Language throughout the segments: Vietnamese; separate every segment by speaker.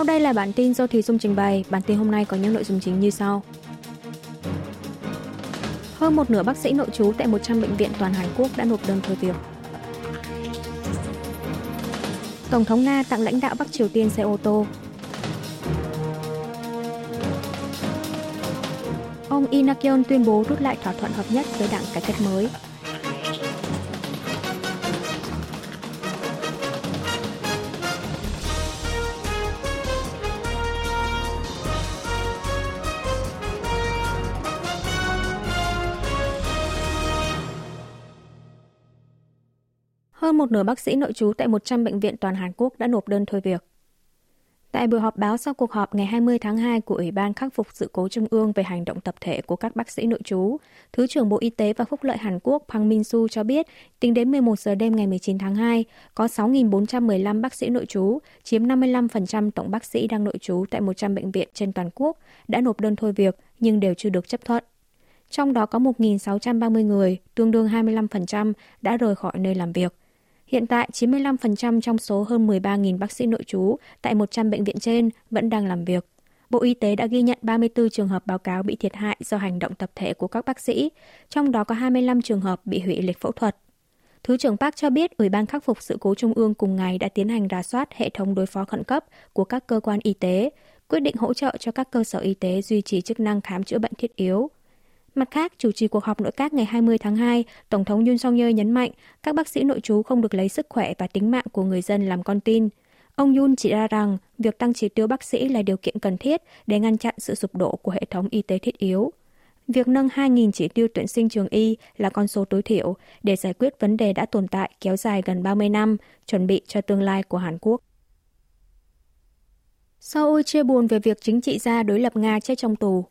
Speaker 1: Sau đây là bản tin do Thùy Dung trình bày. Bản tin hôm nay có những nội dung chính như sau. Hơn một nửa bác sĩ nội trú tại 100 bệnh viện toàn Hàn Quốc đã nộp đơn thôi việc. Tổng thống Nga tặng lãnh đạo Bắc Triều Tiên xe ô tô. Ông Inakion tuyên bố rút lại thỏa thuận hợp nhất với đảng cải cách mới. Hơn một nửa bác sĩ nội trú tại 100 bệnh viện toàn Hàn Quốc đã nộp đơn thôi việc. Tại buổi họp báo sau cuộc họp ngày 20 tháng 2 của Ủy ban Khắc phục sự cố Trung ương về hành động tập thể của các bác sĩ nội trú, Thứ trưởng Bộ Y tế và Phúc lợi Hàn Quốc Pang Min Su cho biết, tính đến 11 giờ đêm ngày 19 tháng 2, có 6.415 bác sĩ nội trú, chiếm 55% tổng bác sĩ đang nội trú tại 100 bệnh viện trên toàn quốc, đã nộp đơn thôi việc nhưng đều chưa được chấp thuận. Trong đó có 1.630 người, tương đương 25%, đã rời khỏi nơi làm việc. Hiện tại, 95% trong số hơn 13.000 bác sĩ nội trú tại 100 bệnh viện trên vẫn đang làm việc. Bộ Y tế đã ghi nhận 34 trường hợp báo cáo bị thiệt hại do hành động tập thể của các bác sĩ, trong đó có 25 trường hợp bị hủy lịch phẫu thuật. Thứ trưởng Park cho biết Ủy ban khắc phục sự cố Trung ương cùng ngày đã tiến hành rà soát hệ thống đối phó khẩn cấp của các cơ quan y tế, quyết định hỗ trợ cho các cơ sở y tế duy trì chức năng khám chữa bệnh thiết yếu. Mặt khác, chủ trì cuộc họp nội các ngày 20 tháng 2, Tổng thống Yoon song yeol nhấn mạnh các bác sĩ nội trú không được lấy sức khỏe và tính mạng của người dân làm con tin. Ông Yoon chỉ ra rằng việc tăng chỉ tiêu bác sĩ là điều kiện cần thiết để ngăn chặn sự sụp đổ của hệ thống y tế thiết yếu. Việc nâng 2.000 chỉ tiêu tuyển sinh trường y là con số tối thiểu để giải quyết vấn đề đã tồn tại kéo dài gần 30 năm, chuẩn bị cho tương lai của Hàn Quốc. Seoul chia buồn về việc chính trị gia đối lập Nga chết trong tù.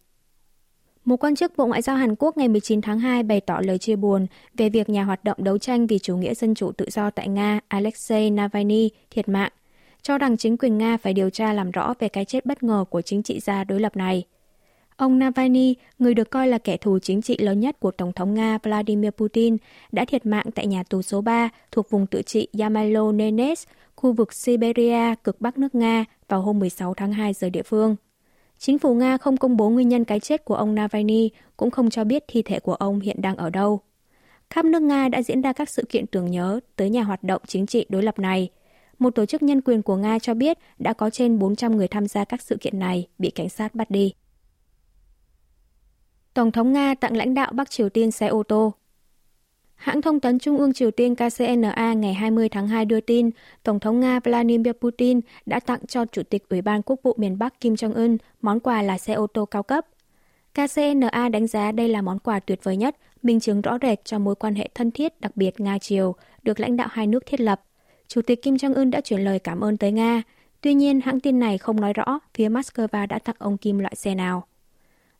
Speaker 1: Một quan chức Bộ Ngoại giao Hàn Quốc ngày 19 tháng 2 bày tỏ lời chia buồn về việc nhà hoạt động đấu tranh vì chủ nghĩa dân chủ tự do tại Nga Alexei Navalny thiệt mạng, cho rằng chính quyền Nga phải điều tra làm rõ về cái chết bất ngờ của chính trị gia đối lập này. Ông Navalny, người được coi là kẻ thù chính trị lớn nhất của Tổng thống Nga Vladimir Putin, đã thiệt mạng tại nhà tù số 3 thuộc vùng tự trị Yamalo-Nenets, khu vực Siberia, cực bắc nước Nga vào hôm 16 tháng 2 giờ địa phương. Chính phủ Nga không công bố nguyên nhân cái chết của ông Navalny, cũng không cho biết thi thể của ông hiện đang ở đâu. Khắp nước Nga đã diễn ra các sự kiện tưởng nhớ tới nhà hoạt động chính trị đối lập này. Một tổ chức nhân quyền của Nga cho biết đã có trên 400 người tham gia các sự kiện này bị cảnh sát bắt đi. Tổng thống Nga tặng lãnh đạo Bắc Triều Tiên xe ô tô. Hãng thông tấn Trung ương Triều Tiên KCNA ngày 20 tháng 2 đưa tin, Tổng thống Nga Vladimir Putin đã tặng cho Chủ tịch Ủy ban Quốc vụ miền Bắc Kim Jong-un món quà là xe ô tô cao cấp. KCNA đánh giá đây là món quà tuyệt vời nhất, minh chứng rõ rệt cho mối quan hệ thân thiết đặc biệt Nga-Triều được lãnh đạo hai nước thiết lập. Chủ tịch Kim Jong-un đã chuyển lời cảm ơn tới Nga. Tuy nhiên, hãng tin này không nói rõ phía Moscow đã tặng ông Kim loại xe nào.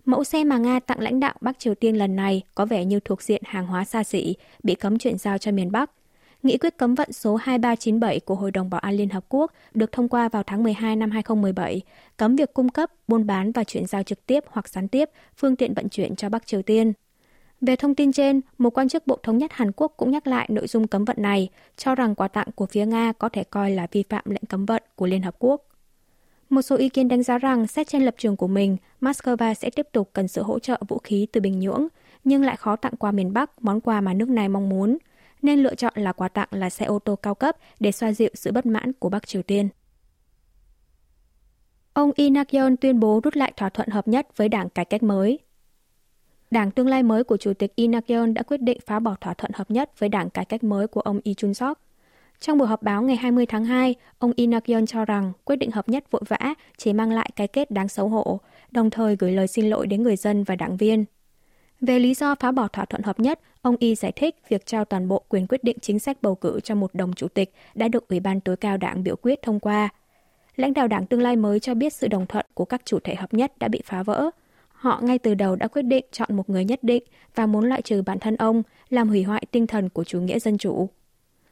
Speaker 1: Mẫu xe mà Nga tặng lãnh đạo Bắc Triều Tiên lần này có vẻ như thuộc diện hàng hóa xa xỉ, bị cấm chuyển giao cho miền Bắc. Nghị quyết cấm vận số 2397 của Hội đồng Bảo an Liên Hợp Quốc được thông qua vào tháng 12 năm 2017, cấm việc cung cấp, buôn bán và chuyển giao trực tiếp hoặc gián tiếp phương tiện vận chuyển cho Bắc Triều Tiên. Về thông tin trên, một quan chức Bộ Thống nhất Hàn Quốc cũng nhắc lại nội dung cấm vận này, cho rằng quà tặng của phía Nga có thể coi là vi phạm lệnh cấm vận của Liên Hợp Quốc. Một số ý kiến đánh giá rằng xét trên lập trường của mình, Moscow sẽ tiếp tục cần sự hỗ trợ vũ khí từ Bình Nhưỡng, nhưng lại khó tặng qua miền Bắc món quà mà nước này mong muốn, nên lựa chọn là quà tặng là xe ô tô cao cấp để xoa dịu sự bất mãn của Bắc Triều Tiên. Ông Lee tuyên bố rút lại thỏa thuận hợp nhất với đảng cải cách mới. Đảng tương lai mới của Chủ tịch Lee đã quyết định phá bỏ thỏa thuận hợp nhất với đảng cải cách mới của ông Lee Chun-sok trong buổi họp báo ngày 20 tháng 2, ông Inakyon cho rằng quyết định hợp nhất vội vã chỉ mang lại cái kết đáng xấu hổ, đồng thời gửi lời xin lỗi đến người dân và đảng viên. Về lý do phá bỏ thỏa thuận hợp nhất, ông Y giải thích việc trao toàn bộ quyền quyết định chính sách bầu cử cho một đồng chủ tịch đã được Ủy ban tối cao đảng biểu quyết thông qua. Lãnh đạo đảng tương lai mới cho biết sự đồng thuận của các chủ thể hợp nhất đã bị phá vỡ. Họ ngay từ đầu đã quyết định chọn một người nhất định và muốn loại trừ bản thân ông, làm hủy hoại tinh thần của chủ nghĩa dân chủ.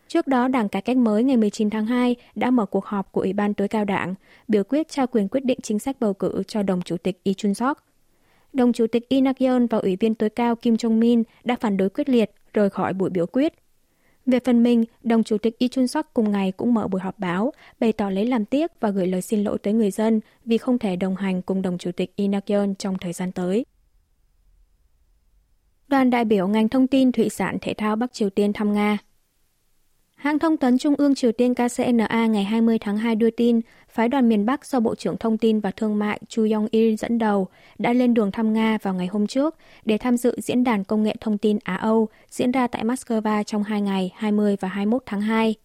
Speaker 1: Trước đó, Đảng Cải cách mới ngày 19 tháng 2 đã mở cuộc họp của Ủy ban tối cao đảng, biểu quyết trao quyền quyết định chính sách bầu cử cho đồng chủ tịch Lee Chun-sok. Đồng chủ tịch Lee Nak-yeon và Ủy viên tối cao Kim Jong-min đã phản đối quyết liệt, rời khỏi buổi biểu quyết. Về phần mình, đồng chủ tịch Lee Chun Sok cùng ngày cũng mở buổi họp báo, bày tỏ lấy làm tiếc và gửi lời xin lỗi tới người dân vì không thể đồng hành cùng đồng chủ tịch Lee Nak-yeon trong thời gian tới. Đoàn đại biểu ngành thông tin thủy sản thể thao Bắc Triều Tiên thăm Nga Hãng thông tấn Trung ương Triều Tiên KCNA ngày 20 tháng 2 đưa tin, phái đoàn miền Bắc do Bộ trưởng Thông tin và Thương mại Chu Yong-il dẫn đầu đã lên đường thăm Nga vào ngày hôm trước để tham dự Diễn đàn Công nghệ Thông tin Á-Âu diễn ra tại Moscow trong hai ngày 20 và 21 tháng 2.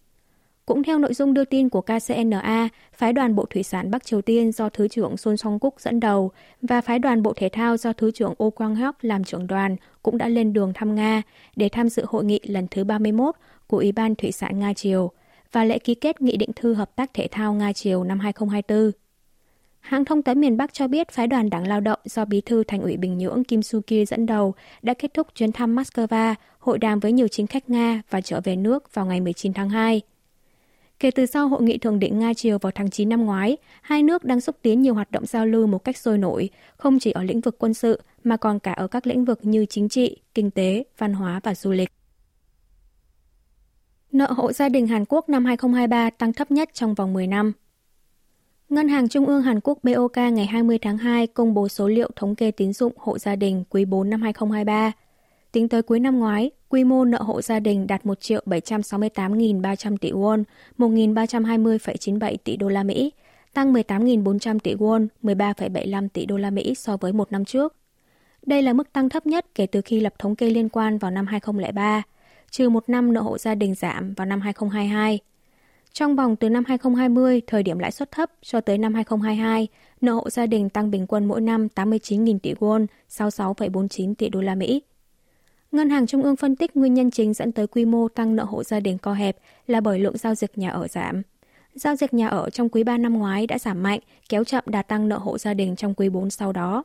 Speaker 1: Cũng theo nội dung đưa tin của KCNA, phái đoàn Bộ Thủy sản Bắc Triều Tiên do Thứ trưởng Son Song Kuk dẫn đầu và phái đoàn Bộ Thể thao do Thứ trưởng Oh Kwang Hyuk làm trưởng đoàn cũng đã lên đường thăm Nga để tham dự hội nghị lần thứ 31 của Ủy ban Thủy sản Nga Triều và lễ ký kết Nghị định thư Hợp tác Thể thao Nga Triều năm 2024. Hãng thông tấn miền Bắc cho biết phái đoàn đảng lao động do Bí thư Thành ủy Bình Nhưỡng Kim Su-ki dẫn đầu đã kết thúc chuyến thăm Moscow, hội đàm với nhiều chính khách Nga và trở về nước vào ngày 19 tháng 2. Kể từ sau hội nghị thượng đỉnh Nga-Triều vào tháng 9 năm ngoái, hai nước đang xúc tiến nhiều hoạt động giao lưu một cách sôi nổi, không chỉ ở lĩnh vực quân sự mà còn cả ở các lĩnh vực như chính trị, kinh tế, văn hóa và du lịch. Nợ hộ gia đình Hàn Quốc năm 2023 tăng thấp nhất trong vòng 10 năm. Ngân hàng Trung ương Hàn Quốc BOK ngày 20 tháng 2 công bố số liệu thống kê tín dụng hộ gia đình quý 4 năm 2023. Tính tới cuối năm ngoái, quy mô nợ hộ gia đình đạt 1 triệu 768.300 tỷ won, 1.320,97 tỷ đô la Mỹ, tăng 18.400 tỷ won, 13,75 tỷ đô la Mỹ so với một năm trước. Đây là mức tăng thấp nhất kể từ khi lập thống kê liên quan vào năm 2003 trừ một năm nợ hộ gia đình giảm vào năm 2022. Trong vòng từ năm 2020, thời điểm lãi suất thấp, cho tới năm 2022, nợ hộ gia đình tăng bình quân mỗi năm 89.000 tỷ won, 66,49 tỷ đô la Mỹ. Ngân hàng Trung ương phân tích nguyên nhân chính dẫn tới quy mô tăng nợ hộ gia đình co hẹp là bởi lượng giao dịch nhà ở giảm. Giao dịch nhà ở trong quý 3 năm ngoái đã giảm mạnh, kéo chậm đà tăng nợ hộ gia đình trong quý 4 sau đó.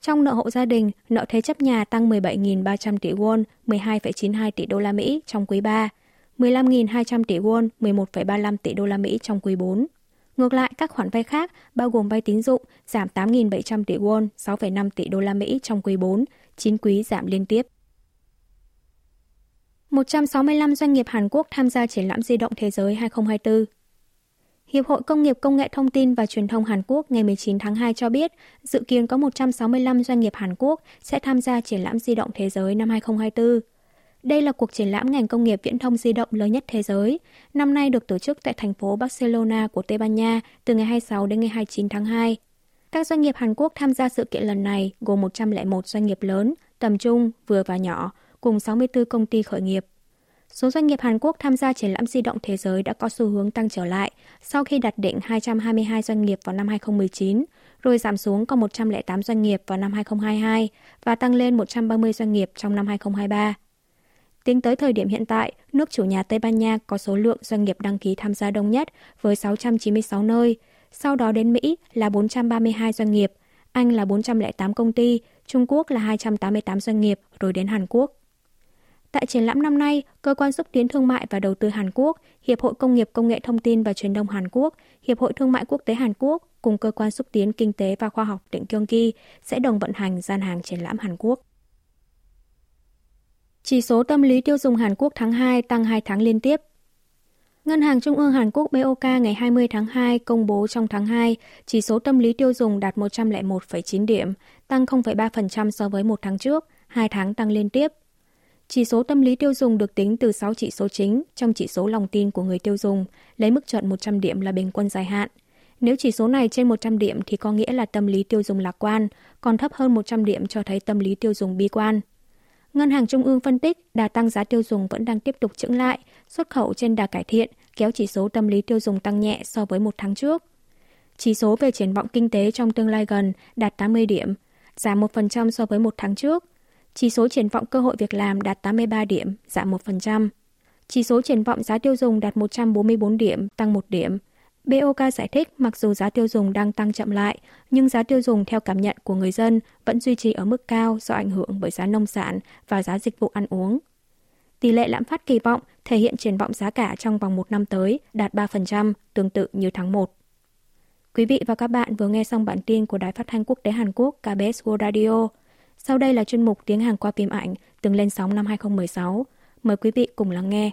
Speaker 1: Trong nợ hộ gia đình, nợ thế chấp nhà tăng 17.300 tỷ won, 12,92 tỷ đô la Mỹ trong quý 3, 15.200 tỷ won, 11,35 tỷ đô la Mỹ trong quý 4. Ngược lại, các khoản vay khác, bao gồm vay tín dụng, giảm 8.700 tỷ won, 6,5 tỷ đô la Mỹ trong quý 4, 9 quý giảm liên tiếp. 165 doanh nghiệp Hàn Quốc tham gia triển lãm di động thế giới 2024. Hiệp hội Công nghiệp Công nghệ Thông tin và Truyền thông Hàn Quốc ngày 19 tháng 2 cho biết, dự kiến có 165 doanh nghiệp Hàn Quốc sẽ tham gia triển lãm di động thế giới năm 2024. Đây là cuộc triển lãm ngành công nghiệp viễn thông di động lớn nhất thế giới. Năm nay được tổ chức tại thành phố Barcelona của Tây Ban Nha từ ngày 26 đến ngày 29 tháng 2. Các doanh nghiệp Hàn Quốc tham gia sự kiện lần này gồm 101 doanh nghiệp lớn, tầm trung, vừa và nhỏ, cùng 64 công ty khởi nghiệp. Số doanh nghiệp Hàn Quốc tham gia triển lãm di động thế giới đã có xu hướng tăng trở lại sau khi đạt định 222 doanh nghiệp vào năm 2019, rồi giảm xuống còn 108 doanh nghiệp vào năm 2022 và tăng lên 130 doanh nghiệp trong năm 2023. Tính tới thời điểm hiện tại, nước chủ nhà Tây Ban Nha có số lượng doanh nghiệp đăng ký tham gia đông nhất với 696 nơi, sau đó đến Mỹ là 432 doanh nghiệp, Anh là 408 công ty, Trung Quốc là 288 doanh nghiệp, rồi đến Hàn Quốc. Tại triển lãm năm nay, Cơ quan xúc tiến thương mại và đầu tư Hàn Quốc, Hiệp hội Công nghiệp Công nghệ Thông tin và Truyền thông Hàn Quốc, Hiệp hội Thương mại Quốc tế Hàn Quốc cùng Cơ quan xúc tiến Kinh tế và Khoa học tỉnh Gyeonggi sẽ đồng vận hành gian hàng triển lãm Hàn Quốc. Chỉ số tâm lý tiêu dùng Hàn Quốc tháng 2 tăng 2 tháng liên tiếp. Ngân hàng Trung ương Hàn Quốc BOK ngày 20 tháng 2 công bố trong tháng 2, chỉ số tâm lý tiêu dùng đạt 101,9 điểm, tăng 0,3% so với một tháng trước, hai tháng tăng liên tiếp. Chỉ số tâm lý tiêu dùng được tính từ 6 chỉ số chính trong chỉ số lòng tin của người tiêu dùng, lấy mức chuẩn 100 điểm là bình quân dài hạn. Nếu chỉ số này trên 100 điểm thì có nghĩa là tâm lý tiêu dùng lạc quan, còn thấp hơn 100 điểm cho thấy tâm lý tiêu dùng bi quan. Ngân hàng Trung ương phân tích đà tăng giá tiêu dùng vẫn đang tiếp tục chững lại, xuất khẩu trên đà cải thiện, kéo chỉ số tâm lý tiêu dùng tăng nhẹ so với một tháng trước. Chỉ số về triển vọng kinh tế trong tương lai gần đạt 80 điểm, giảm 1% so với một tháng trước, chỉ số triển vọng cơ hội việc làm đạt 83 điểm, giảm 1%. Chỉ số triển vọng giá tiêu dùng đạt 144 điểm, tăng 1 điểm. BOK giải thích mặc dù giá tiêu dùng đang tăng chậm lại, nhưng giá tiêu dùng theo cảm nhận của người dân vẫn duy trì ở mức cao do ảnh hưởng bởi giá nông sản và giá dịch vụ ăn uống. Tỷ lệ lạm phát kỳ vọng thể hiện triển vọng giá cả trong vòng một năm tới đạt 3%, tương tự như tháng 1. Quý vị và các bạn vừa nghe xong bản tin của Đài Phát thanh Quốc tế Hàn Quốc KBS World Radio. Sau đây là chuyên mục tiếng Hàn qua phim ảnh, từng lên sóng năm 2016. Mời quý vị cùng lắng nghe.